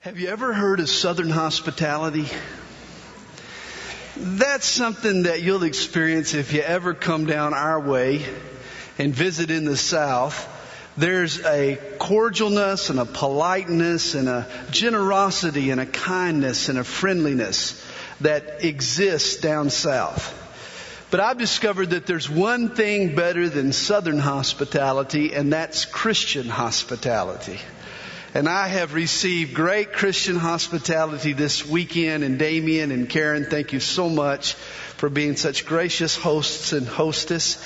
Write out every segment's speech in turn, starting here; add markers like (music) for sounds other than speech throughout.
Have you ever heard of Southern hospitality? That's something that you'll experience if you ever come down our way and visit in the South. There's a cordialness and a politeness and a generosity and a kindness and a friendliness that exists down south. But I've discovered that there's one thing better than Southern hospitality, and that's Christian hospitality. And I have received great Christian hospitality this weekend. And Damien and Karen, thank you so much for being such gracious hosts and hostess.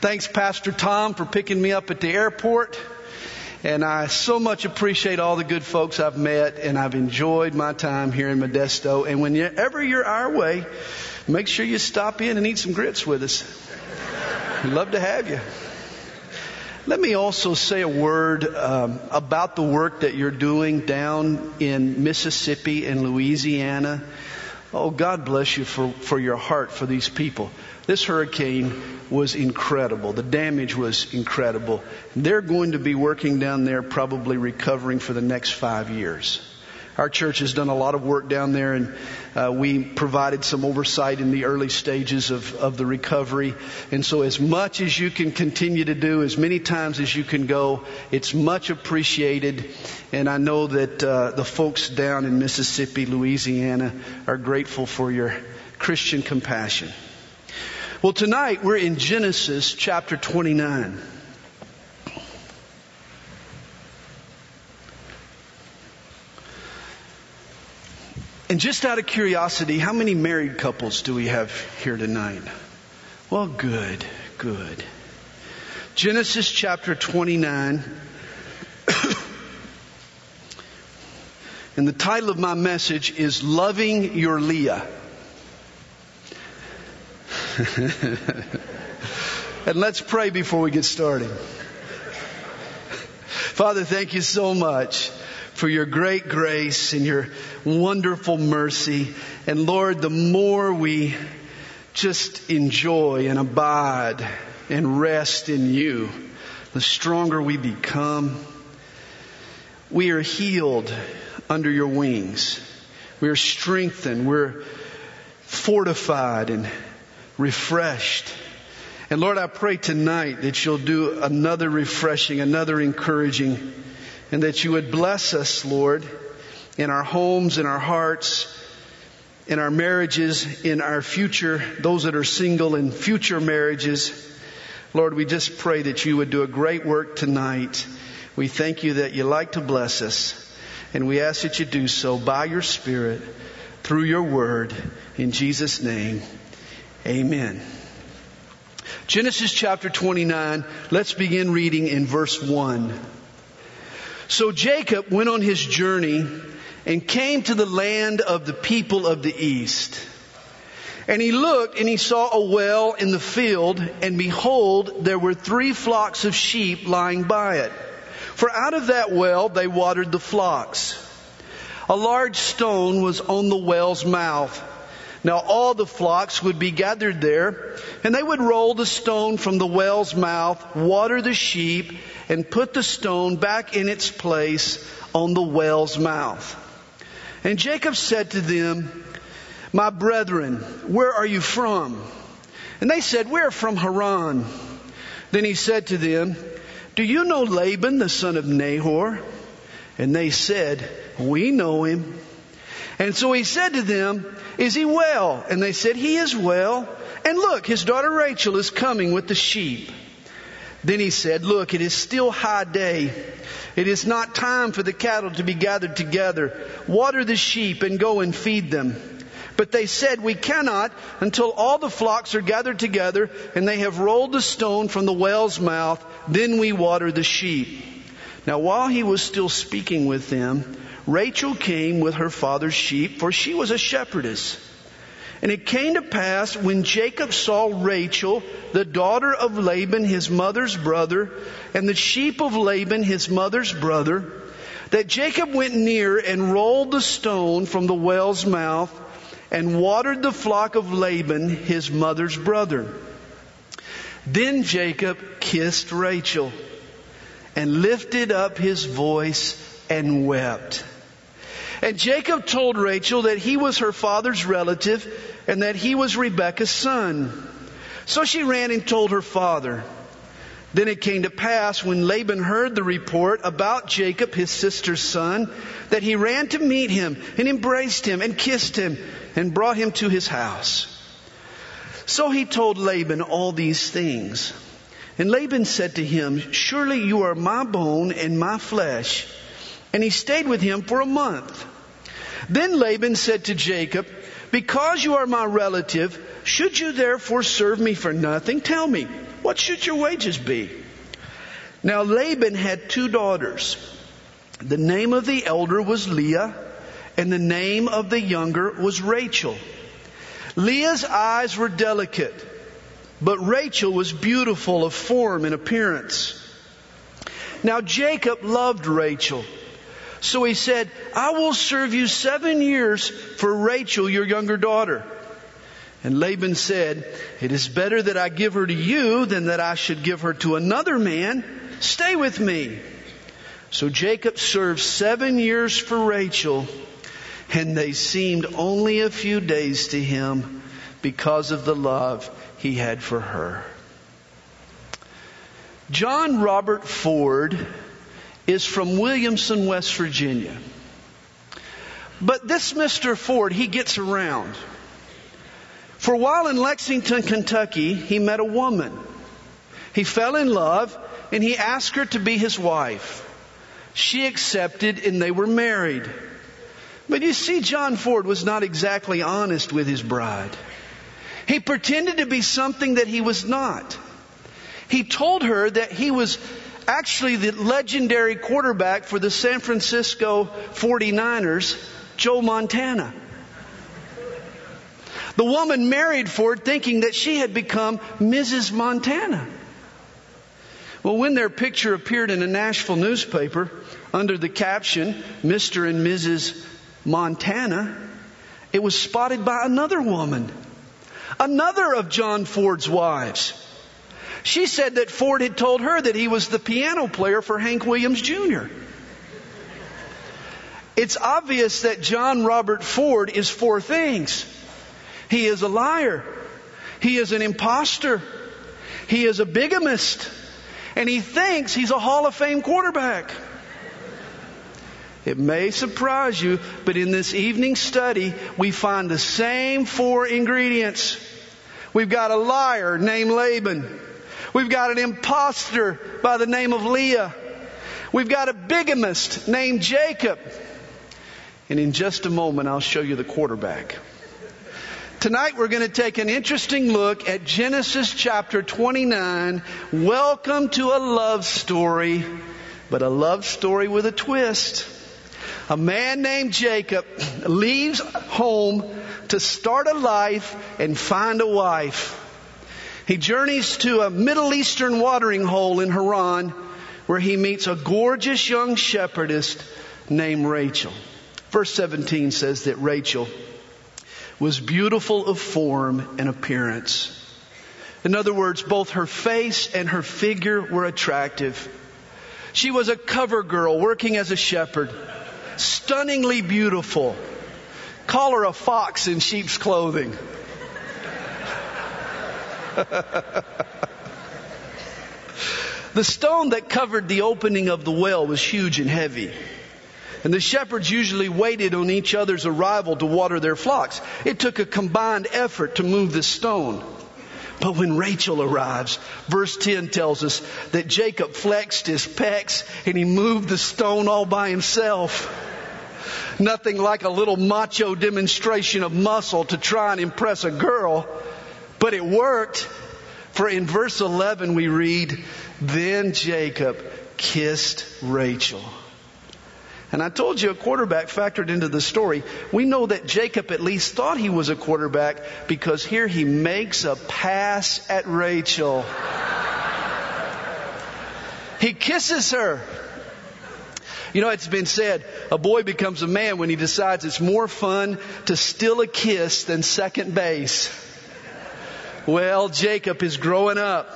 Thanks, Pastor Tom, for picking me up at the airport. And I so much appreciate all the good folks I've met, and I've enjoyed my time here in Modesto. And whenever you're our way, make sure you stop in and eat some grits with us. We'd love to have you. Let me also say a word um, about the work that you're doing down in Mississippi and Louisiana. Oh, God bless you for, for your heart for these people. This hurricane was incredible. The damage was incredible. They're going to be working down there, probably recovering for the next five years. Our church has done a lot of work down there, and uh, we provided some oversight in the early stages of, of the recovery. And so, as much as you can continue to do, as many times as you can go, it's much appreciated. And I know that uh, the folks down in Mississippi, Louisiana, are grateful for your Christian compassion. Well, tonight we're in Genesis chapter 29. And just out of curiosity, how many married couples do we have here tonight? Well, good, good. Genesis chapter 29. and the title of my message is Loving Your Leah. (laughs) and let's pray before we get started. Father, thank you so much for your great grace and your wonderful mercy. And Lord, the more we just enjoy and abide and rest in you, the stronger we become. We are healed under your wings. We are strengthened. We're fortified and refreshed. And Lord, I pray tonight that you'll do another refreshing, another encouraging and that you would bless us, Lord, in our homes, in our hearts, in our marriages, in our future, those that are single in future marriages. Lord, we just pray that you would do a great work tonight. We thank you that you like to bless us, and we ask that you do so by your Spirit through your word. In Jesus' name, amen. Genesis chapter 29, let's begin reading in verse 1. So Jacob went on his journey and came to the land of the people of the east. And he looked and he saw a well in the field, and behold, there were three flocks of sheep lying by it. For out of that well they watered the flocks. A large stone was on the well's mouth. Now all the flocks would be gathered there, and they would roll the stone from the well's mouth, water the sheep, and put the stone back in its place on the well's mouth. And Jacob said to them, My brethren, where are you from? And they said, We're from Haran. Then he said to them, Do you know Laban, the son of Nahor? And they said, We know him. And so he said to them, Is he well? And they said, He is well. And look, his daughter Rachel is coming with the sheep. Then he said, Look, it is still high day. It is not time for the cattle to be gathered together. Water the sheep and go and feed them. But they said, We cannot until all the flocks are gathered together and they have rolled the stone from the well's mouth. Then we water the sheep. Now while he was still speaking with them, Rachel came with her father's sheep, for she was a shepherdess. And it came to pass when Jacob saw Rachel, the daughter of Laban, his mother's brother, and the sheep of Laban, his mother's brother, that Jacob went near and rolled the stone from the well's mouth and watered the flock of Laban, his mother's brother. Then Jacob kissed Rachel and lifted up his voice and wept. And Jacob told Rachel that he was her father's relative and that he was Rebekah's son. So she ran and told her father. Then it came to pass when Laban heard the report about Jacob, his sister's son, that he ran to meet him and embraced him and kissed him and brought him to his house. So he told Laban all these things. And Laban said to him, Surely you are my bone and my flesh. And he stayed with him for a month. Then Laban said to Jacob, Because you are my relative, should you therefore serve me for nothing? Tell me, what should your wages be? Now Laban had two daughters. The name of the elder was Leah, and the name of the younger was Rachel. Leah's eyes were delicate, but Rachel was beautiful of form and appearance. Now Jacob loved Rachel so he said, I will serve you seven years for Rachel, your younger daughter. And Laban said, It is better that I give her to you than that I should give her to another man. Stay with me. So Jacob served seven years for Rachel, and they seemed only a few days to him because of the love he had for her. John Robert Ford is from Williamson, West Virginia. But this Mr. Ford, he gets around. For a while in Lexington, Kentucky, he met a woman. He fell in love and he asked her to be his wife. She accepted and they were married. But you see, John Ford was not exactly honest with his bride. He pretended to be something that he was not. He told her that he was actually the legendary quarterback for the San Francisco 49ers, Joe Montana. The woman married Ford thinking that she had become Mrs. Montana. Well, when their picture appeared in a Nashville newspaper under the caption, Mr. and Mrs. Montana, it was spotted by another woman, another of John Ford's wives. She said that Ford had told her that he was the piano player for Hank Williams Jr. It's obvious that John Robert Ford is four things. He is a liar. He is an impostor. He is a bigamist. And he thinks he's a Hall of Fame quarterback. It may surprise you, but in this evening study, we find the same four ingredients. We've got a liar named Laban. We've got an impostor by the name of Leah. We've got a bigamist named Jacob. And in just a moment, I'll show you the quarterback. Tonight we're going to take an interesting look at Genesis chapter 29. Welcome to a love story, but a love story with a twist. A man named Jacob leaves home to start a life and find a wife. He journeys to a Middle Eastern watering hole in Haran where he meets a gorgeous young shepherdess named Rachel. Verse 17 says that Rachel was beautiful of form and appearance. In other words, both her face and her figure were attractive. She was a cover girl working as a shepherd, stunningly beautiful. Call her a fox in sheep's clothing. (laughs) the stone that covered the opening of the well was huge and heavy. And the shepherds usually waited on each other's arrival to water their flocks. It took a combined effort to move the stone. But when Rachel arrives, verse 10 tells us that Jacob flexed his pecs and he moved the stone all by himself. Nothing like a little macho demonstration of muscle to try and impress a girl. But it worked. For in verse 11 we read, Then Jacob kissed Rachel. And I told you a quarterback factored into the story. We know that Jacob at least thought he was a quarterback because here he makes a pass at Rachel. He kisses her. You know, it's been said, a boy becomes a man when he decides it's more fun to steal a kiss than second base. Well, Jacob is growing up.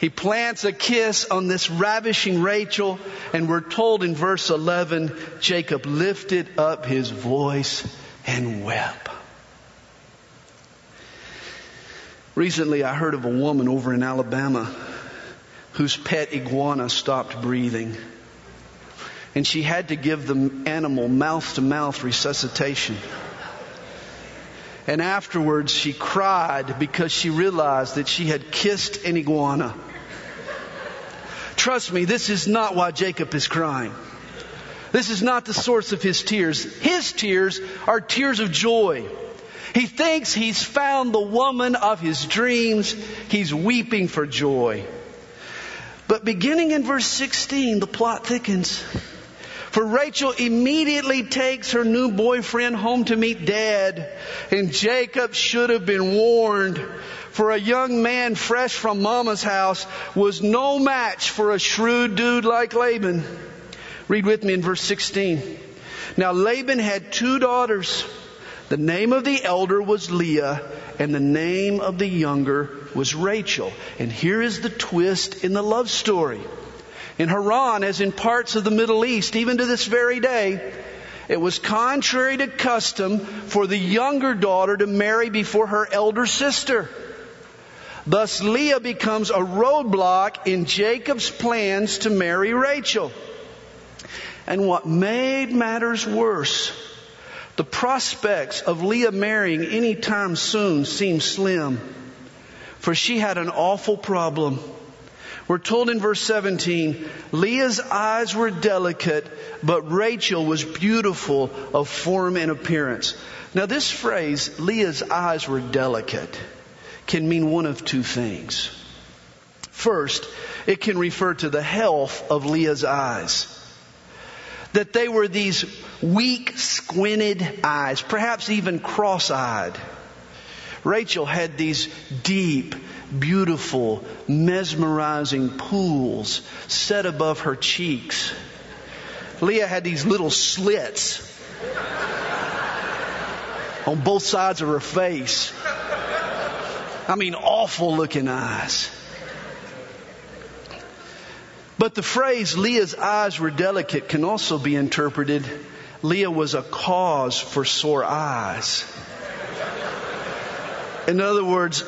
He plants a kiss on this ravishing Rachel, and we're told in verse 11, Jacob lifted up his voice and wept. Recently, I heard of a woman over in Alabama whose pet iguana stopped breathing. And she had to give the animal mouth to mouth resuscitation. And afterwards, she cried because she realized that she had kissed an iguana. Trust me, this is not why Jacob is crying. This is not the source of his tears. His tears are tears of joy. He thinks he's found the woman of his dreams. He's weeping for joy. But beginning in verse 16, the plot thickens. For Rachel immediately takes her new boyfriend home to meet dad. And Jacob should have been warned. For a young man fresh from mama's house was no match for a shrewd dude like Laban. Read with me in verse 16. Now Laban had two daughters. The name of the elder was Leah and the name of the younger was Rachel. And here is the twist in the love story. In Haran, as in parts of the Middle East, even to this very day, it was contrary to custom for the younger daughter to marry before her elder sister. Thus, Leah becomes a roadblock in Jacob's plans to marry Rachel. And what made matters worse, the prospects of Leah marrying any time soon seemed slim, for she had an awful problem. We're told in verse 17, Leah's eyes were delicate, but Rachel was beautiful of form and appearance. Now this phrase, Leah's eyes were delicate, can mean one of two things. First, it can refer to the health of Leah's eyes. That they were these weak, squinted eyes, perhaps even cross-eyed. Rachel had these deep, beautiful, mesmerizing pools set above her cheeks. Leah had these little slits on both sides of her face. I mean, awful looking eyes. But the phrase Leah's eyes were delicate can also be interpreted Leah was a cause for sore eyes. In other words,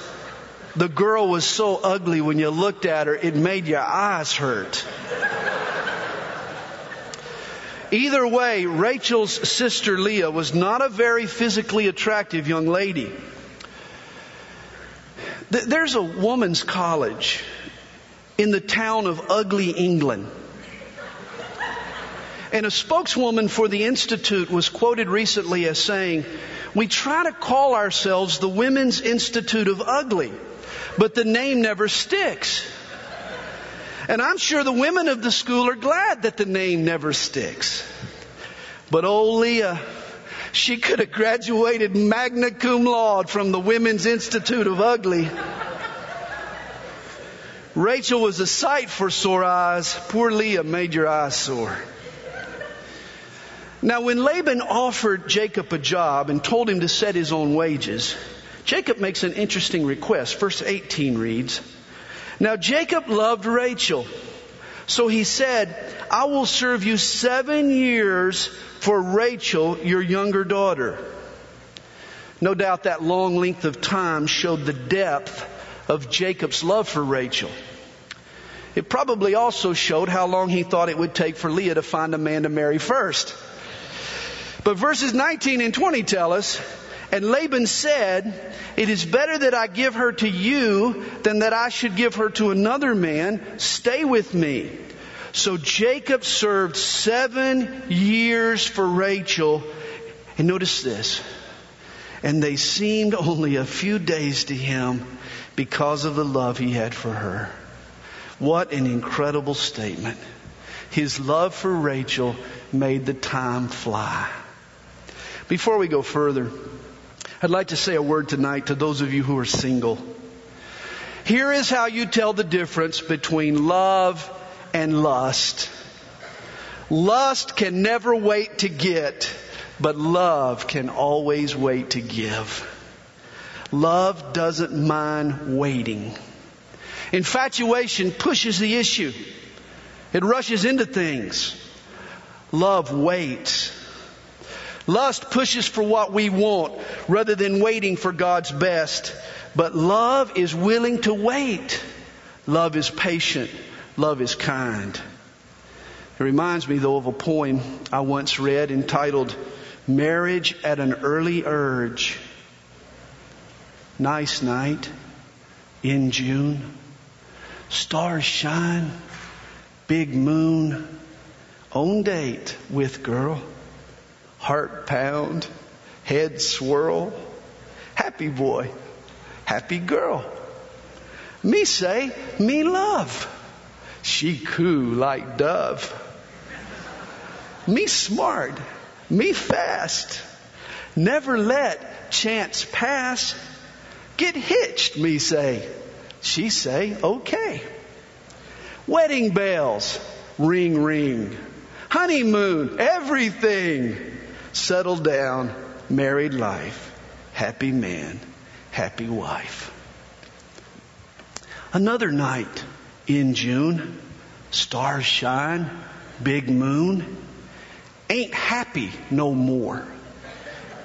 the girl was so ugly when you looked at her, it made your eyes hurt. Either way, Rachel's sister Leah was not a very physically attractive young lady. There's a woman's college in the town of Ugley, England. And a spokeswoman for the Institute was quoted recently as saying, We try to call ourselves the Women's Institute of Ugley but the name never sticks. And I'm sure the women of the school are glad that the name never sticks. But oh, Leah, she could have graduated magna cum laude from the Women's Institute of Ugley. Rachel was a sight for sore eyes. Poor Leah made your eyes sore. Now, when Laban offered Jacob a job and told him to set his own wages, Jacob makes an interesting request. Verse 18 reads, Now Jacob loved Rachel. So he said, I will serve you seven years for Rachel, your younger daughter. No doubt that long length of time showed the depth of Jacob's love for Rachel. It probably also showed how long he thought it would take for Leah to find a man to marry first. But verses 19 and 20 tell us and Laban said, It is better that I give her to you than that I should give her to another man. Stay with me. So Jacob served seven years for Rachel. And notice this. And they seemed only a few days to him because of the love he had for her. What an incredible statement. His love for Rachel made the time fly. Before we go further, I'd like to say a word tonight to those of you who are single. Here is how you tell the difference between love and lust. Lust can never wait to get, but love can always wait to give. Love doesn't mind waiting. Infatuation pushes the issue. It rushes into things. Love waits. Lust pushes for what we want rather than waiting for God's best. But love is willing to wait. Love is patient. Love is kind. It reminds me though of a poem I once read entitled Marriage at an Early Urge. Nice night in June. Stars shine. Big moon. On date with girl heart pound, head swirl. Happy boy, happy girl. Me say, me love. She coo like dove. Me smart, me fast. Never let chance pass. Get hitched, me say. She say, okay. Wedding bells, ring ring. Honeymoon, everything settled down, married life, happy man, happy wife. Another night in June, stars shine, big moon, ain't happy no more.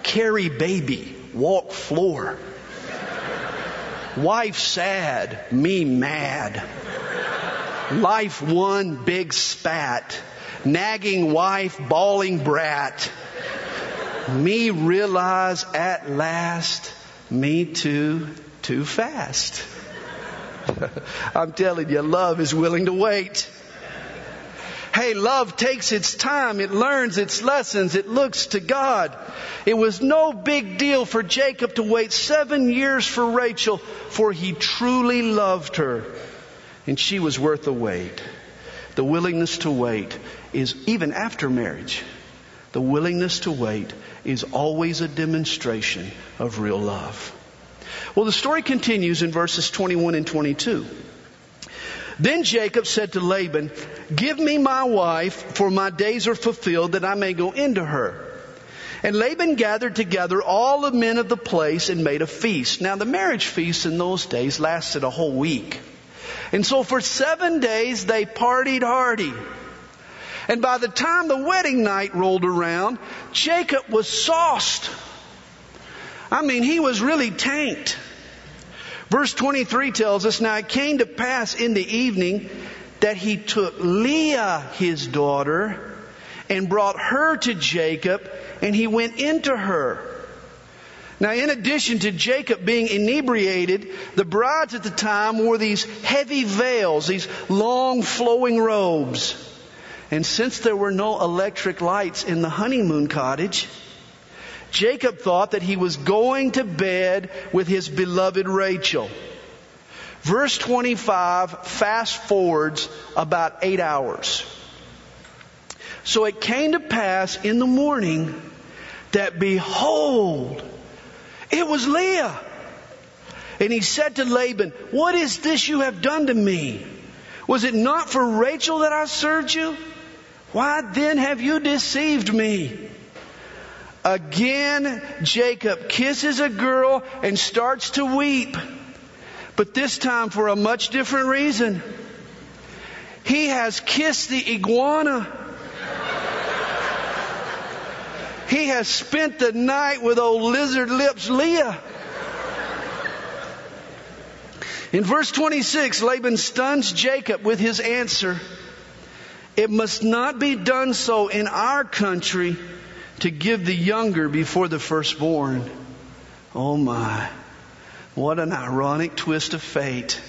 Carry baby, walk floor. Wife sad, me mad. Life one big spat. Nagging wife, bawling brat me realize at last, me too, too fast. (laughs) I'm telling you, love is willing to wait. Hey, love takes its time. It learns its lessons. It looks to God. It was no big deal for Jacob to wait seven years for Rachel, for he truly loved her. And she was worth the wait. The willingness to wait is even after marriage. The willingness to wait is always a demonstration of real love. Well, the story continues in verses 21 and 22. Then Jacob said to Laban, Give me my wife, for my days are fulfilled, that I may go into her. And Laban gathered together all the men of the place and made a feast. Now, the marriage feast in those days lasted a whole week. And so for seven days they partied hardy. And by the time the wedding night rolled around, Jacob was sauced. I mean, he was really tanked. Verse 23 tells us, Now it came to pass in the evening that he took Leah, his daughter, and brought her to Jacob, and he went into her. Now, in addition to Jacob being inebriated, the brides at the time wore these heavy veils, these long flowing robes. And since there were no electric lights in the honeymoon cottage, Jacob thought that he was going to bed with his beloved Rachel. Verse 25 fast forwards about eight hours. So it came to pass in the morning that behold, it was Leah. And he said to Laban, What is this you have done to me? Was it not for Rachel that I served you? Why then have you deceived me? Again, Jacob kisses a girl and starts to weep, but this time for a much different reason. He has kissed the iguana. He has spent the night with old lizard lips Leah. In verse 26, Laban stuns Jacob with his answer. It must not be done so in our country to give the younger before the firstborn. Oh my. What an ironic twist of fate.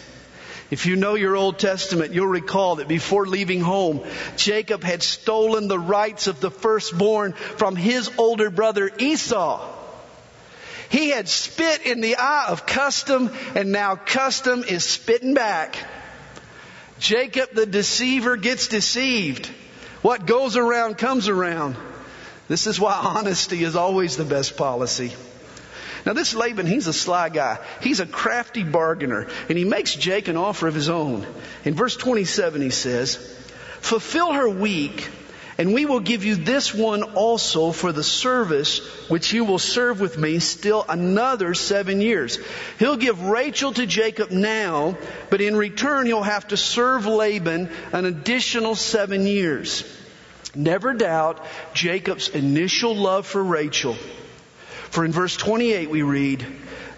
If you know your Old Testament, you'll recall that before leaving home, Jacob had stolen the rights of the firstborn from his older brother Esau. He had spit in the eye of custom, and now custom is spitting back. Jacob the deceiver gets deceived. What goes around comes around. This is why honesty is always the best policy. Now this Laban, he's a sly guy. He's a crafty bargainer and he makes Jake an offer of his own. In verse 27 he says, fulfill her week and we will give you this one also for the service which you will serve with me still another seven years. He'll give Rachel to Jacob now, but in return he'll have to serve Laban an additional seven years. Never doubt Jacob's initial love for Rachel. For in verse 28 we read,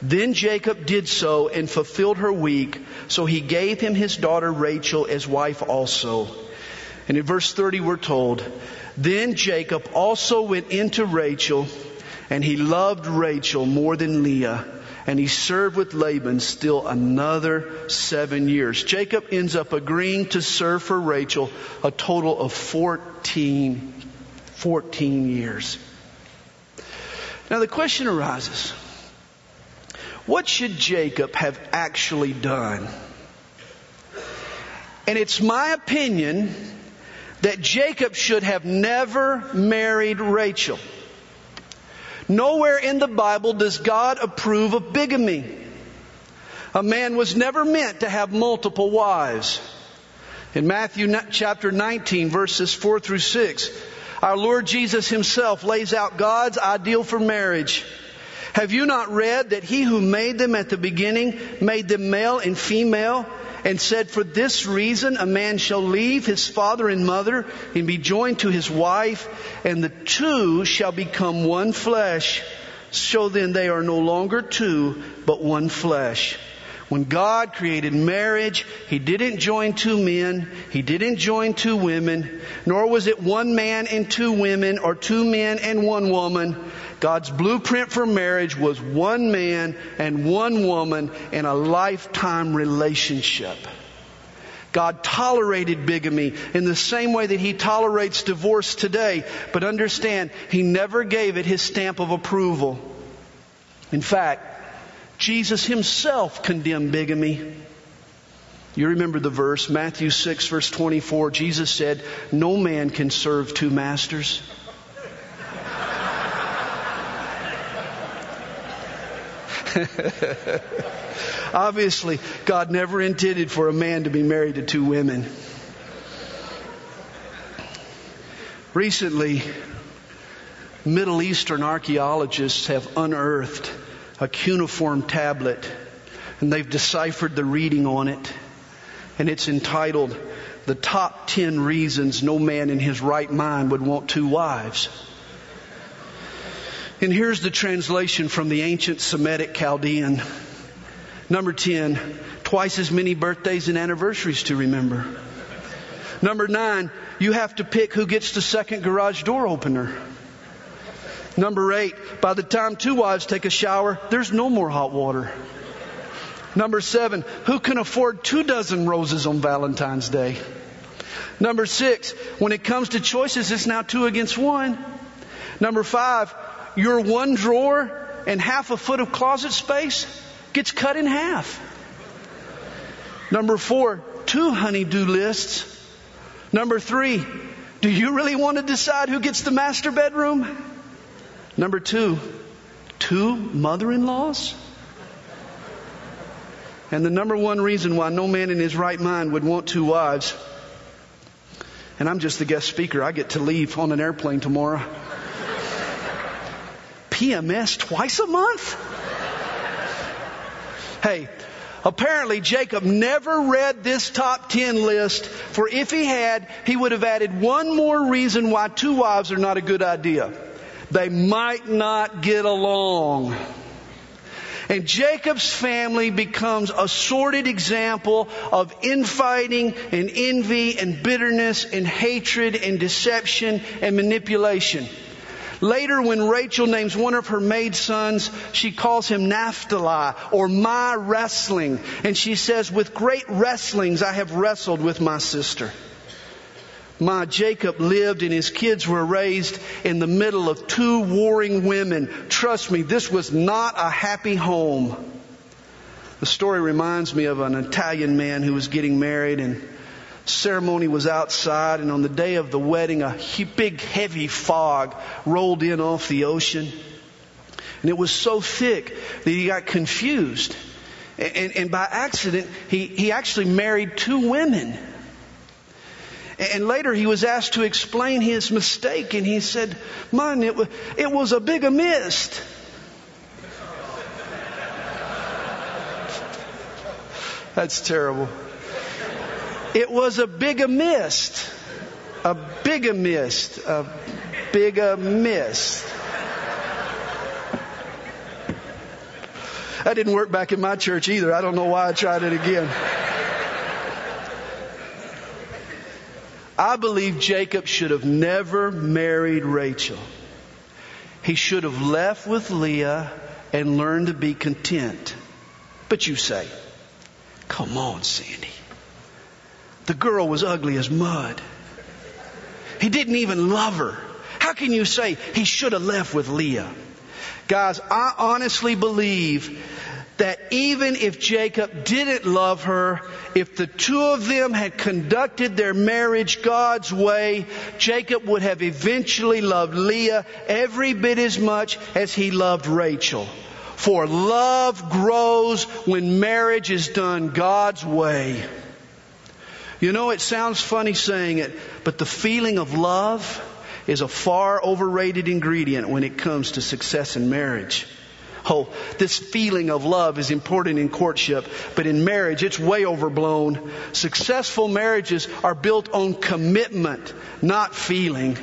then Jacob did so and fulfilled her week, so he gave him his daughter Rachel as wife also. And in verse 30 we're told, Then Jacob also went into Rachel, and he loved Rachel more than Leah, and he served with Laban still another seven years. Jacob ends up agreeing to serve for Rachel a total of 14, 14 years. Now the question arises, what should Jacob have actually done? And it's my opinion that Jacob should have never married Rachel. Nowhere in the Bible does God approve of bigamy. A man was never meant to have multiple wives. In Matthew chapter 19 verses 4 through 6, our Lord Jesus himself lays out God's ideal for marriage. Have you not read that he who made them at the beginning made them male and female? and said, For this reason a man shall leave his father and mother and be joined to his wife, and the two shall become one flesh. So then they are no longer two, but one flesh. When God created marriage, He didn't join two men, He didn't join two women, nor was it one man and two women or two men and one woman. God's blueprint for marriage was one man and one woman in a lifetime relationship. God tolerated bigamy in the same way that He tolerates divorce today, but understand, He never gave it His stamp of approval. In fact, Jesus himself condemned bigamy. You remember the verse, Matthew 6 verse 24, Jesus said, no man can serve two masters. (laughs) Obviously, God never intended for a man to be married to two women. Recently, Middle Eastern archaeologists have unearthed a cuneiform tablet and they've deciphered the reading on it. And it's entitled, The Top Ten Reasons No Man in His Right Mind Would Want Two Wives. And here's the translation from the ancient Semitic Chaldean. Number 10, twice as many birthdays and anniversaries to remember. Number 9, you have to pick who gets the second garage door opener. Number eight, by the time two wives take a shower, there's no more hot water. Number seven, who can afford two dozen roses on Valentine's Day? Number six, when it comes to choices, it's now two against one. Number five, your one drawer and half a foot of closet space gets cut in half. Number four, two honeydew lists. Number three, do you really want to decide who gets the master bedroom? Number two, two mother-in-laws? And the number one reason why no man in his right mind would want two wives, and I'm just the guest speaker, I get to leave on an airplane tomorrow. PMS twice a month? Hey, apparently Jacob never read this top 10 list, for if he had, he would have added one more reason why two wives are not a good idea they might not get along. And Jacob's family becomes a sordid example of infighting and envy and bitterness and hatred and deception and manipulation. Later, when Rachel names one of her maid sons, she calls him Naphtali or my wrestling. And she says, with great wrestlings I have wrestled with my sister. My Jacob lived and his kids were raised in the middle of two warring women. Trust me, this was not a happy home. The story reminds me of an Italian man who was getting married and ceremony was outside, and on the day of the wedding, a big, heavy fog rolled in off the ocean. And it was so thick that he got confused. And, and by accident, he, he actually married two women. And later he was asked to explain his mistake, and he said, Man, it was, it was a big mist. (laughs) That's terrible. It was a bigamist. A bigamist. A bigamist. That didn't work back in my church either. I don't know why I tried it again. I believe Jacob should have never married Rachel. He should have left with Leah and learned to be content. But you say, come on, Sandy. The girl was ugly as mud. He didn't even love her. How can you say he should have left with Leah? Guys, I honestly believe that even if Jacob didn't love her, if the two of them had conducted their marriage God's way, Jacob would have eventually loved Leah every bit as much as he loved Rachel. For love grows when marriage is done God's way. You know, it sounds funny saying it, but the feeling of love is a far overrated ingredient when it comes to success in marriage. Oh, this feeling of love is important in courtship, but in marriage, it's way overblown. Successful marriages are built on commitment, not feeling.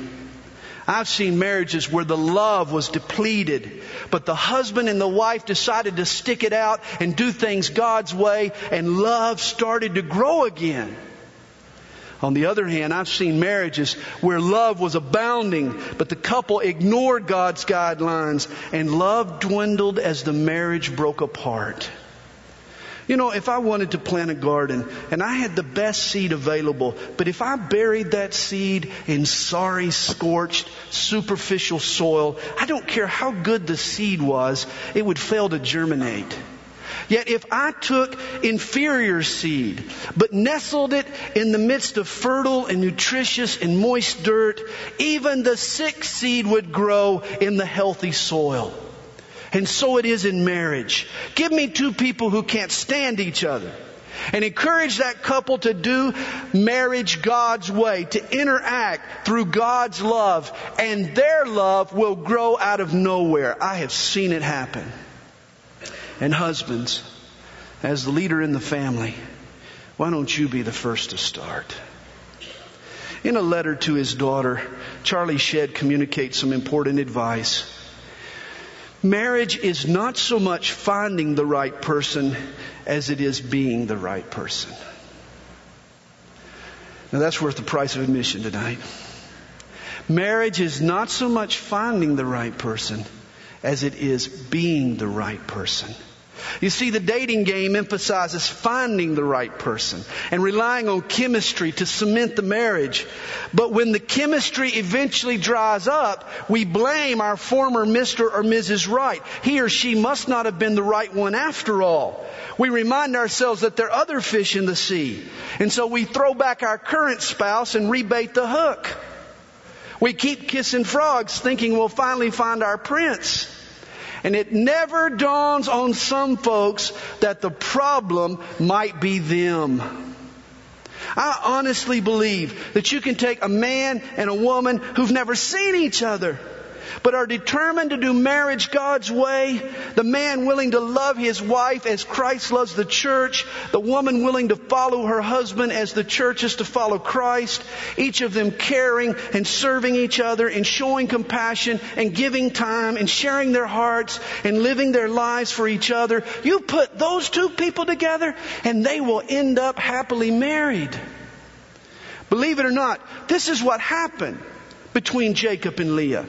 I've seen marriages where the love was depleted, but the husband and the wife decided to stick it out and do things God's way, and love started to grow again. On the other hand, I've seen marriages where love was abounding, but the couple ignored God's guidelines and love dwindled as the marriage broke apart. You know, if I wanted to plant a garden and I had the best seed available, but if I buried that seed in sorry, scorched, superficial soil, I don't care how good the seed was, it would fail to germinate. Yet if I took inferior seed, but nestled it in the midst of fertile and nutritious and moist dirt, even the sick seed would grow in the healthy soil. And so it is in marriage. Give me two people who can't stand each other. And encourage that couple to do marriage God's way, to interact through God's love, and their love will grow out of nowhere. I have seen it happen. And husbands, as the leader in the family, why don't you be the first to start? In a letter to his daughter, Charlie Shedd communicates some important advice. Marriage is not so much finding the right person as it is being the right person. Now that's worth the price of admission tonight. Marriage is not so much finding the right person as it is being the right person. You see, the dating game emphasizes finding the right person and relying on chemistry to cement the marriage. But when the chemistry eventually dries up, we blame our former Mr. or Mrs. Right. He or she must not have been the right one after all. We remind ourselves that there are other fish in the sea. And so we throw back our current spouse and rebait the hook. We keep kissing frogs thinking we'll finally find our prince. And it never dawns on some folks that the problem might be them. I honestly believe that you can take a man and a woman who've never seen each other but are determined to do marriage God's way, the man willing to love his wife as Christ loves the church, the woman willing to follow her husband as the church is to follow Christ, each of them caring and serving each other and showing compassion and giving time and sharing their hearts and living their lives for each other. You put those two people together and they will end up happily married. Believe it or not, this is what happened between Jacob and Leah.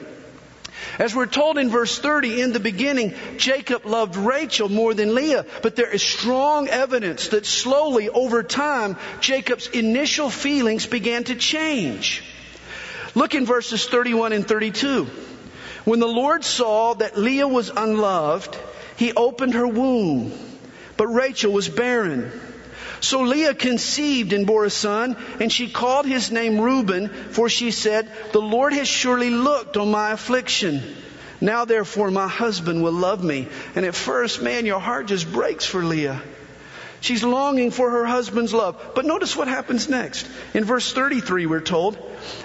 As we're told in verse 30, in the beginning, Jacob loved Rachel more than Leah, but there is strong evidence that slowly over time, Jacob's initial feelings began to change. Look in verses 31 and 32. When the Lord saw that Leah was unloved, he opened her womb, but Rachel was barren. So Leah conceived and bore a son, and she called his name Reuben, for she said, The Lord has surely looked on my affliction. Now therefore my husband will love me. And at first, man, your heart just breaks for Leah. She's longing for her husband's love. But notice what happens next. In verse 33, we're told,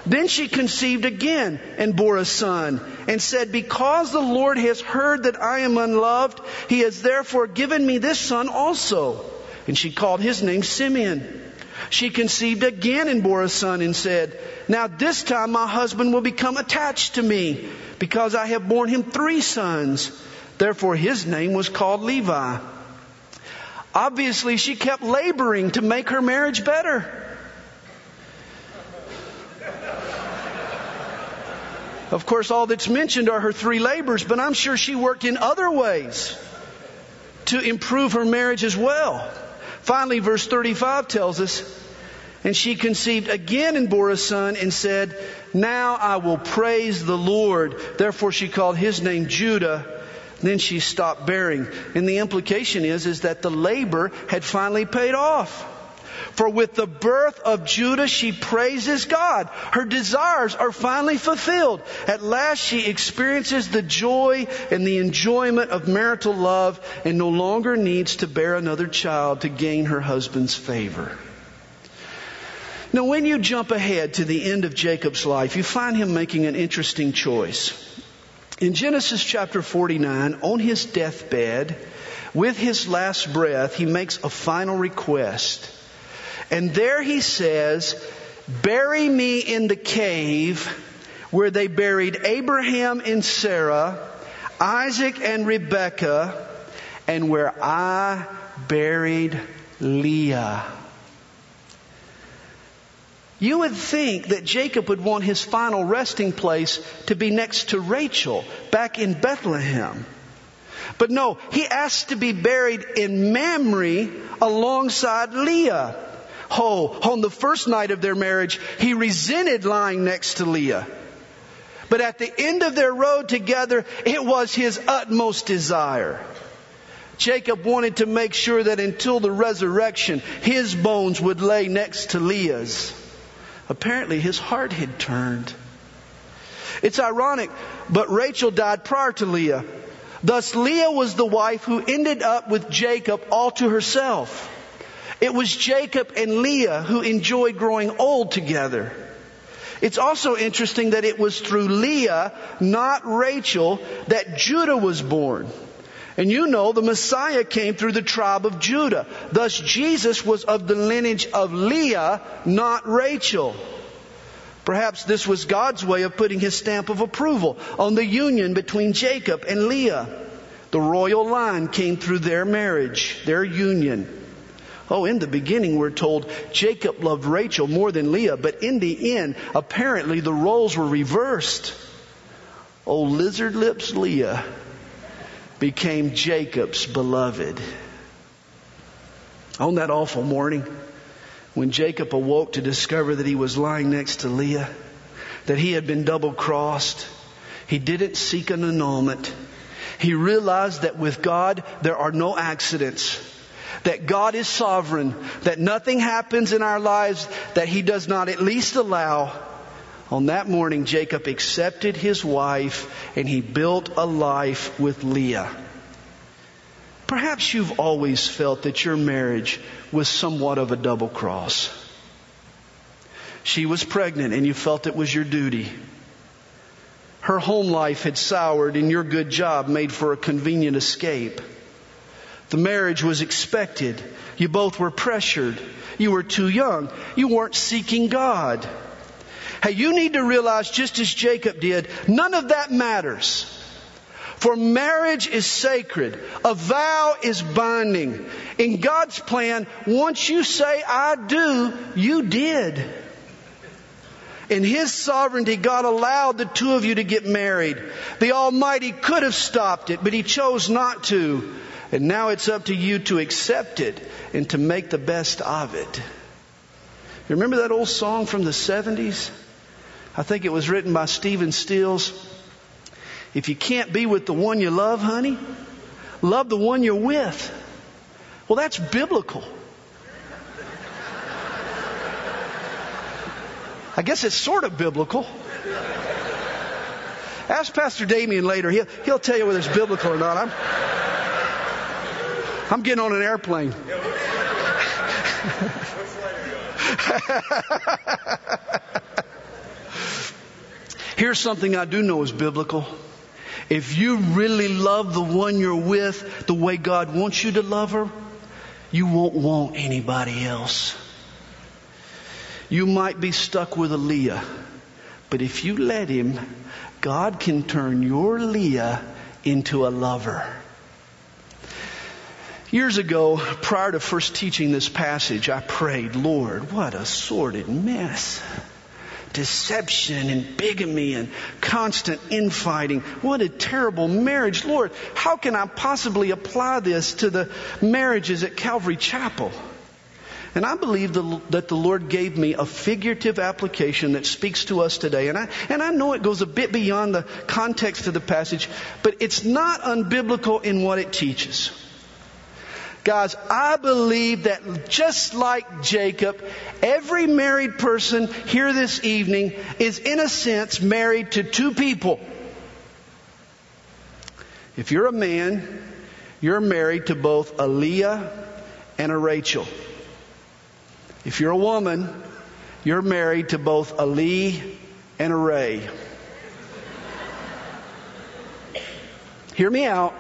Then she conceived again and bore a son and said, Because the Lord has heard that I am unloved, he has therefore given me this son also. And she called his name Simeon. She conceived again and bore a son and said, Now this time my husband will become attached to me because I have borne him three sons. Therefore his name was called Levi. Obviously she kept laboring to make her marriage better. Of course, all that's mentioned are her three labors, but I'm sure she worked in other ways to improve her marriage as well. Finally, verse 35 tells us, and she conceived again and bore a son and said, Now I will praise the Lord. Therefore she called his name Judah. Then she stopped bearing. And the implication is, is that the labor had finally paid off. For with the birth of Judah, she praises God. Her desires are finally fulfilled. At last, she experiences the joy and the enjoyment of marital love and no longer needs to bear another child to gain her husband's favor. Now, when you jump ahead to the end of Jacob's life, you find him making an interesting choice. In Genesis chapter 49, on his deathbed, with his last breath, he makes a final request. And there he says, bury me in the cave where they buried Abraham and Sarah, Isaac and Rebekah, and where I buried Leah. You would think that Jacob would want his final resting place to be next to Rachel back in Bethlehem. But no, he asked to be buried in Mamre alongside Leah. Oh, on the first night of their marriage, he resented lying next to Leah. But at the end of their road together, it was his utmost desire. Jacob wanted to make sure that until the resurrection, his bones would lay next to Leah's. Apparently, his heart had turned. It's ironic, but Rachel died prior to Leah. Thus, Leah was the wife who ended up with Jacob all to herself. It was Jacob and Leah who enjoyed growing old together. It's also interesting that it was through Leah, not Rachel, that Judah was born. And you know the Messiah came through the tribe of Judah. Thus Jesus was of the lineage of Leah, not Rachel. Perhaps this was God's way of putting his stamp of approval on the union between Jacob and Leah. The royal line came through their marriage, their union. Oh, in the beginning, we're told Jacob loved Rachel more than Leah, but in the end, apparently the roles were reversed. Oh, lizard lips Leah became Jacob's beloved. On that awful morning, when Jacob awoke to discover that he was lying next to Leah, that he had been double crossed, he didn't seek an annulment. He realized that with God, there are no accidents that God is sovereign, that nothing happens in our lives that He does not at least allow. On that morning, Jacob accepted his wife and he built a life with Leah. Perhaps you've always felt that your marriage was somewhat of a double cross. She was pregnant and you felt it was your duty. Her home life had soured and your good job made for a convenient escape. The marriage was expected. You both were pressured. You were too young. You weren't seeking God. Hey, you need to realize, just as Jacob did, none of that matters. For marriage is sacred. A vow is binding. In God's plan, once you say, I do, you did. In His sovereignty, God allowed the two of you to get married. The Almighty could have stopped it, but He chose not to. And now it's up to you to accept it and to make the best of it. You remember that old song from the 70s? I think it was written by Stephen Stills. If you can't be with the one you love, honey, love the one you're with. Well, that's biblical. I guess it's sort of biblical. Ask Pastor Damien later. He'll, he'll tell you whether it's biblical or not. I'm, I'm getting on an airplane. (laughs) Here's something I do know is biblical. If you really love the one you're with the way God wants you to love her, you won't want anybody else. You might be stuck with a Leah, but if you let him, God can turn your Leah into a lover. Years ago, prior to first teaching this passage, I prayed, Lord, what a sordid mess deception and bigamy and constant infighting. What a terrible marriage. Lord, how can I possibly apply this to the marriages at Calvary Chapel? And I believe the, that the Lord gave me a figurative application that speaks to us today. And I, and I know it goes a bit beyond the context of the passage, but it's not unbiblical in what it teaches. Guys, I believe that just like Jacob, every married person here this evening is in a sense married to two people. If you're a man, you're married to both a Leah and a Rachel. If you're a woman, you're married to both a Lee and a Ray. Hear me out.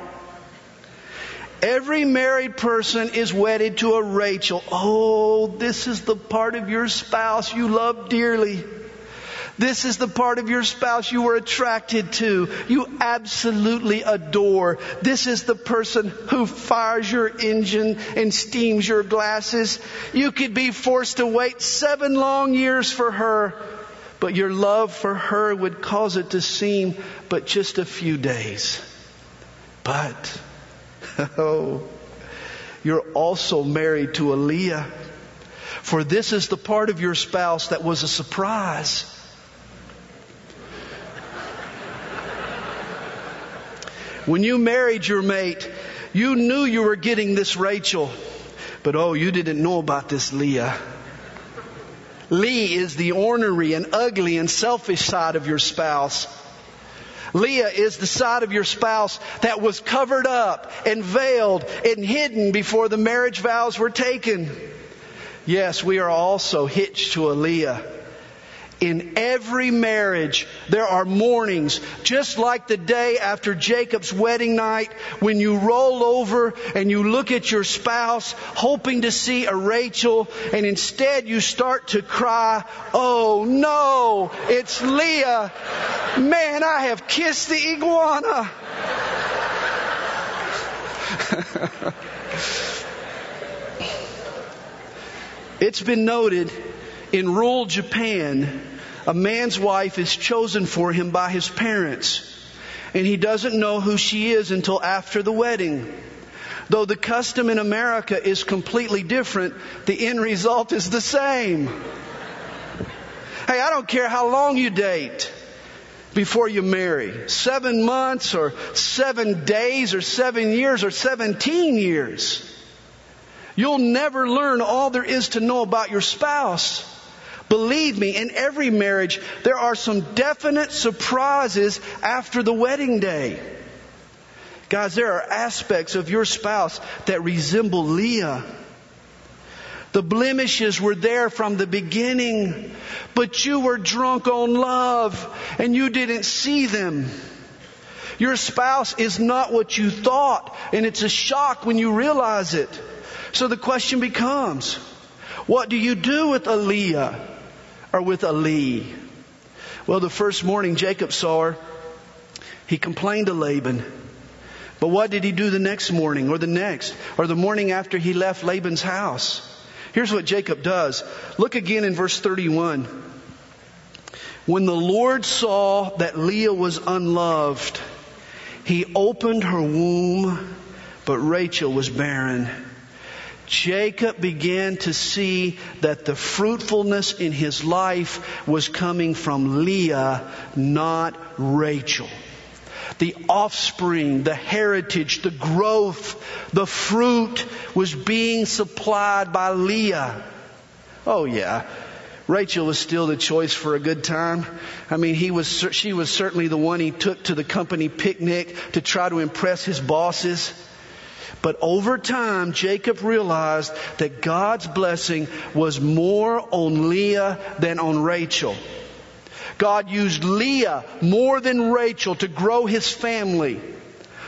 Every married person is wedded to a Rachel. Oh, this is the part of your spouse you love dearly. This is the part of your spouse you were attracted to. You absolutely adore. This is the person who fires your engine and steams your glasses. You could be forced to wait seven long years for her, but your love for her would cause it to seem but just a few days. But (laughs) Oh, you're also married to a Leah. For this is the part of your spouse that was a surprise. When you married your mate, you knew you were getting this Rachel. But oh, you didn't know about this Leah. Lee is the ornery and ugly and selfish side of your spouse. Leah is the side of your spouse that was covered up and veiled and hidden before the marriage vows were taken. Yes, we are also hitched to a Leah. In every marriage, there are mornings, just like the day after Jacob's wedding night, when you roll over and you look at your spouse, hoping to see a Rachel, and instead you start to cry, Oh no, it's Leah. Man, I have kissed the iguana. (laughs) it's been noted in rural Japan, a man's wife is chosen for him by his parents, and he doesn't know who she is until after the wedding. Though the custom in America is completely different, the end result is the same. Hey, I don't care how long you date before you marry. Seven months or seven days or seven years or 17 years. You'll never learn all there is to know about your spouse. Believe me, in every marriage, there are some definite surprises after the wedding day. Guys, there are aspects of your spouse that resemble Leah. The blemishes were there from the beginning, but you were drunk on love and you didn't see them. Your spouse is not what you thought, and it's a shock when you realize it. So the question becomes, what do you do with a Leah? Or with a Lee? Well, the first morning Jacob saw her, he complained to Laban. But what did he do the next morning or the next or the morning after he left Laban's house? Here's what Jacob does. Look again in verse 31. When the Lord saw that Leah was unloved, he opened her womb, but Rachel was barren. Jacob began to see that the fruitfulness in his life was coming from Leah, not Rachel. The offspring, the heritage, the growth, the fruit was being supplied by Leah. Oh yeah. Rachel was still the choice for a good time. I mean, he was, she was certainly the one he took to the company picnic to try to impress his bosses. But over time, Jacob realized that God's blessing was more on Leah than on Rachel. God used Leah more than Rachel to grow his family.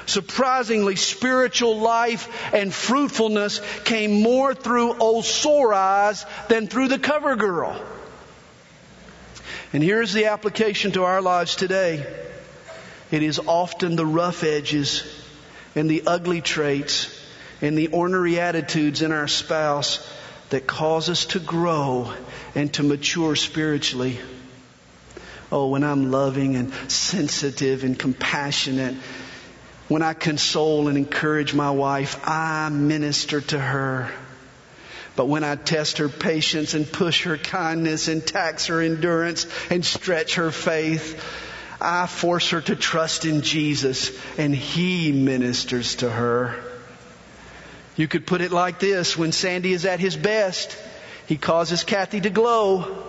Surprisingly, spiritual life and fruitfulness came more through old eyes than through the cover girl. And here's the application to our lives today. It is often the rough edges and the ugly traits and the ornery attitudes in our spouse that cause us to grow and to mature spiritually. Oh, when I'm loving and sensitive and compassionate when I console and encourage my wife, I minister to her. But when I test her patience and push her kindness and tax her endurance and stretch her faith, I force her to trust in Jesus and He ministers to her. You could put it like this. When Sandy is at his best, he causes Kathy to glow.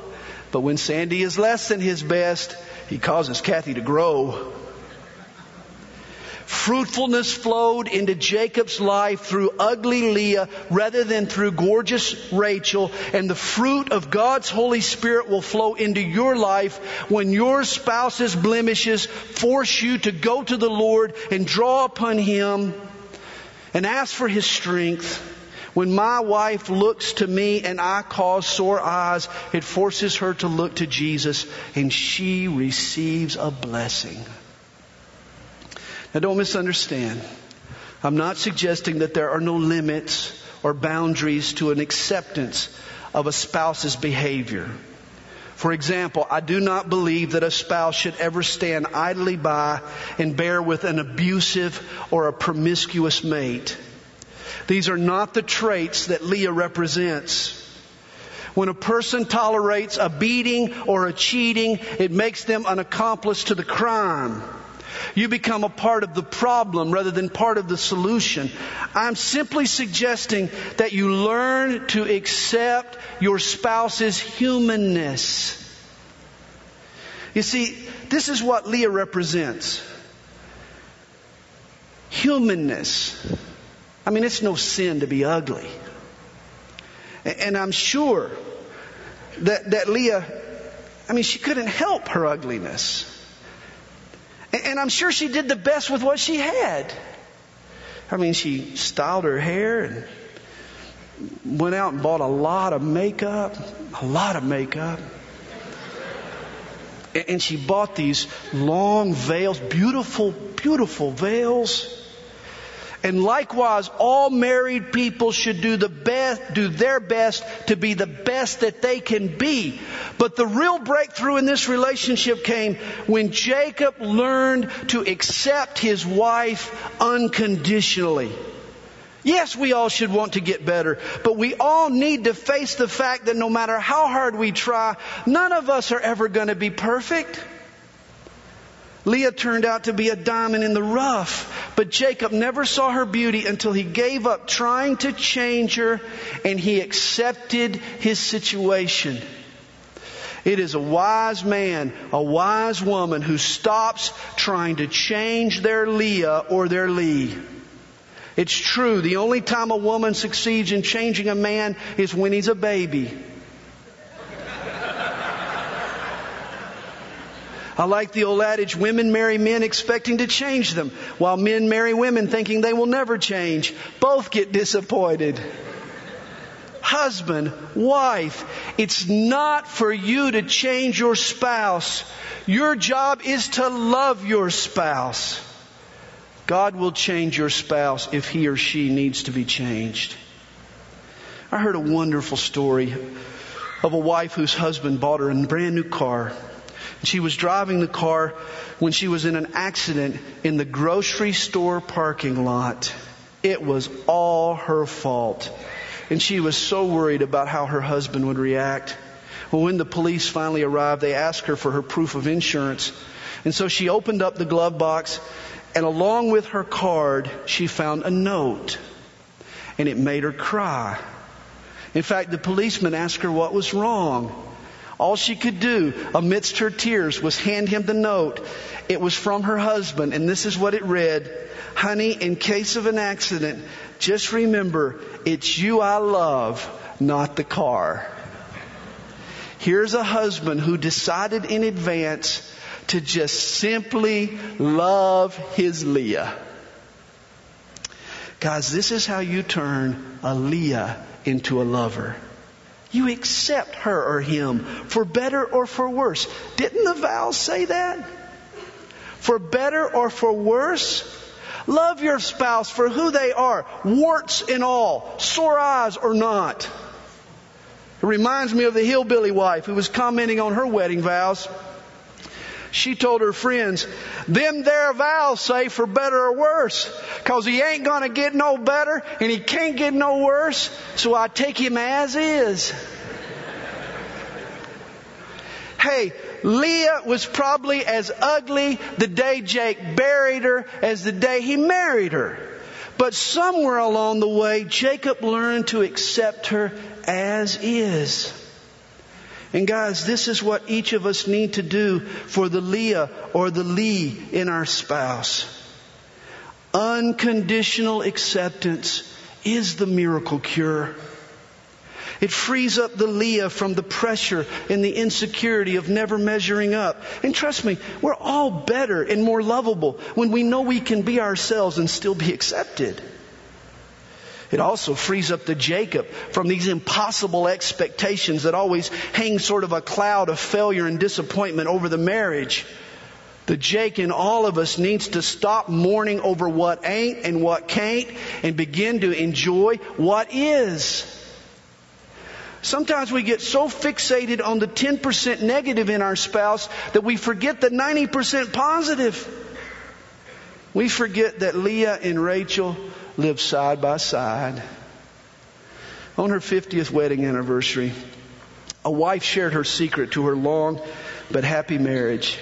But when Sandy is less than his best, he causes Kathy to grow. Fruitfulness flowed into Jacob's life through ugly Leah rather than through gorgeous Rachel. And the fruit of God's Holy Spirit will flow into your life when your spouse's blemishes force you to go to the Lord and draw upon Him and ask for His strength. When my wife looks to me and I cause sore eyes, it forces her to look to Jesus and she receives a blessing. Now don't misunderstand. I'm not suggesting that there are no limits or boundaries to an acceptance of a spouse's behavior. For example, I do not believe that a spouse should ever stand idly by and bear with an abusive or a promiscuous mate. These are not the traits that Leah represents. When a person tolerates a beating or a cheating, it makes them an accomplice to the crime. You become a part of the problem rather than part of the solution. I'm simply suggesting that you learn to accept your spouse's humanness. You see, this is what Leah represents. Humanness. I mean, it's no sin to be ugly. And I'm sure that, that Leah, I mean, she couldn't help her ugliness. And I'm sure she did the best with what she had. I mean, she styled her hair and went out and bought a lot of makeup, a lot of makeup. And she bought these long veils, beautiful, beautiful veils. And likewise, all married people should do the best, do their best to be the best that they can be. But the real breakthrough in this relationship came when Jacob learned to accept his wife unconditionally. Yes, we all should want to get better, but we all need to face the fact that no matter how hard we try, none of us are ever going to be perfect. Leah turned out to be a diamond in the rough, but Jacob never saw her beauty until he gave up trying to change her and he accepted his situation. It is a wise man, a wise woman who stops trying to change their Leah or their Lee. It's true, the only time a woman succeeds in changing a man is when he's a baby. I like the old adage, women marry men expecting to change them, while men marry women thinking they will never change. Both get disappointed. Husband, wife, it's not for you to change your spouse. Your job is to love your spouse. God will change your spouse if he or she needs to be changed. I heard a wonderful story of a wife whose husband bought her a brand new car. She was driving the car when she was in an accident in the grocery store parking lot. It was all her fault. And she was so worried about how her husband would react. Well, when the police finally arrived, they asked her for her proof of insurance. And so she opened up the glove box, and along with her card, she found a note. And it made her cry. In fact, the policeman asked her what was wrong. All she could do amidst her tears was hand him the note. It was from her husband, and this is what it read. Honey, in case of an accident, just remember, it's you I love, not the car. Here's a husband who decided in advance to just simply love his Leah. Guys, this is how you turn a Leah into a lover. You accept her or him for better or for worse. Didn't the vows say that? For better or for worse? Love your spouse for who they are, warts and all, sore eyes or not. It reminds me of the hillbilly wife who was commenting on her wedding vows. She told her friends, them there vows say for better or worse, cause he ain't gonna get no better and he can't get no worse, so I take him as is. hey, Leah was probably as ugly the day Jake buried her as the day he married her. But somewhere along the way, Jacob learned to accept her as is. And guys, this is what each of us need to do for the Leah or the Lee in our spouse. Unconditional acceptance is the miracle cure. It frees up the Leah from the pressure and the insecurity of never measuring up. And trust me, we're all better and more lovable when we know we can be ourselves and still be accepted. It also frees up the Jacob from these impossible expectations that always hang sort of a cloud of failure and disappointment over the marriage. The Jake in all of us needs to stop mourning over what ain't and what can't and begin to enjoy what is. Sometimes we get so fixated on the 10% negative in our spouse that we forget the 90% positive. We forget that Leah and Rachel lived side by side. On her 50th wedding anniversary, a wife shared her secret to her long but happy marriage.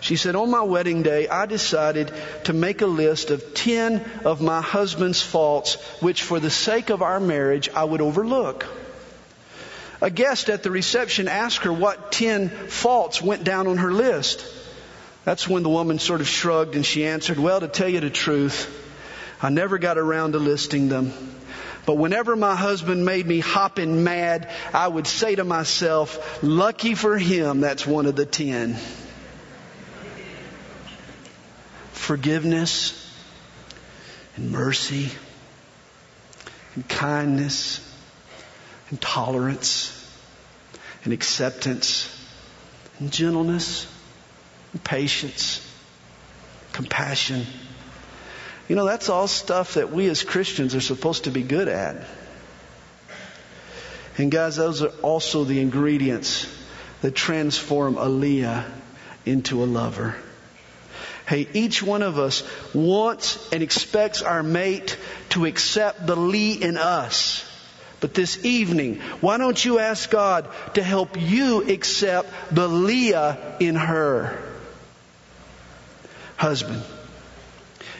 She said, On my wedding day, I decided to make a list of 10 of my husband's faults, which for the sake of our marriage, I would overlook. A guest at the reception asked her what 10 faults went down on her list. That's when the woman sort of shrugged and she answered, Well, to tell you the truth, I never got around to listing them. But whenever my husband made me hopping mad, I would say to myself, lucky for him, that's one of the ten. Forgiveness and mercy and kindness and tolerance and acceptance and gentleness and patience, compassion you know, that's all stuff that we as Christians are supposed to be good at. And guys, those are also the ingredients that transform a Leah into a lover. Hey, each one of us wants and expects our mate to accept the Lee in us. But this evening, why don't you ask God to help you accept the Leah in her? Husband,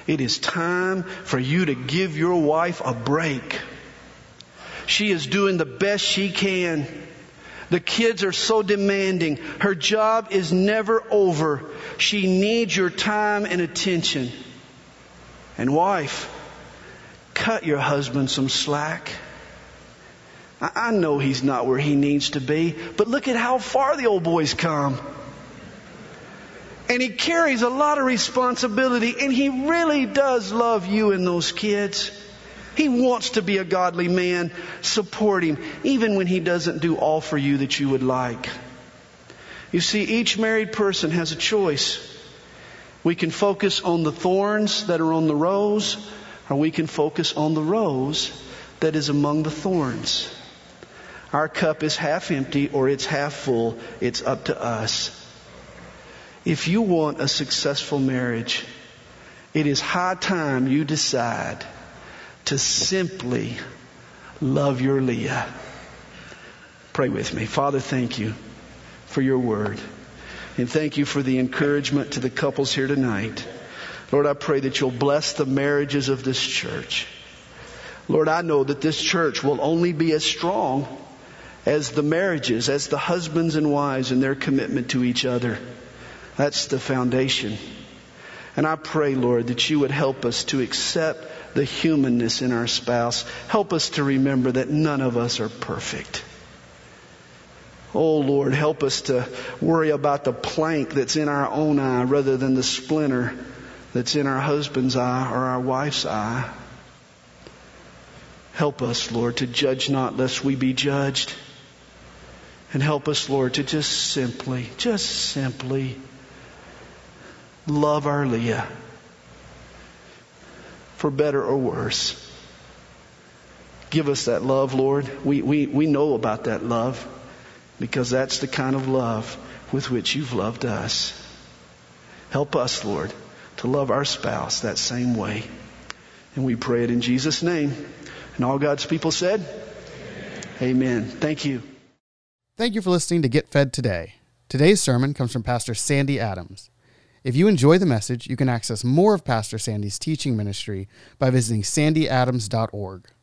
it is time for you to give your wife a break. She is doing the best she can. The kids are so demanding. Her job is never over. She needs your time and attention. And wife, cut your husband some slack. I know he's not where he needs to be, but look at how far the old boy's come. And he carries a lot of responsibility and he really does love you and those kids. He wants to be a godly man. Support him, even when he doesn't do all for you that you would like. You see, each married person has a choice. We can focus on the thorns that are on the rose, or we can focus on the rose that is among the thorns. Our cup is half empty or it's half full. It's up to us. If you want a successful marriage, it is high time you decide to simply love your Leah. Pray with me. Father, thank you for your word. And thank you for the encouragement to the couples here tonight. Lord, I pray that you'll bless the marriages of this church. Lord, I know that this church will only be as strong as the marriages, as the husbands and wives and their commitment to each other. That's the foundation. And I pray, Lord, that you would help us to accept the humanness in our spouse. Help us to remember that none of us are perfect. Oh Lord, help us to worry about the plank that's in our own eye rather than the splinter that's in our husband's eye or our wife's eye. Help us, Lord, to judge not lest we be judged. And help us, Lord, to just simply, just simply love our Leah for better or worse. Give us that love, Lord. We, we, we know about that love because that's the kind of love with which you've loved us. Help us, Lord, to love our spouse that same way. And we pray it in Jesus' name. And all God's people said, Amen. Amen. Thank you. Thank you for listening to Get Fed Today. Today's sermon comes from Pastor Sandy Adams. If you enjoy the message, you can access more of Pastor Sandy's teaching ministry by visiting sandyadams.org.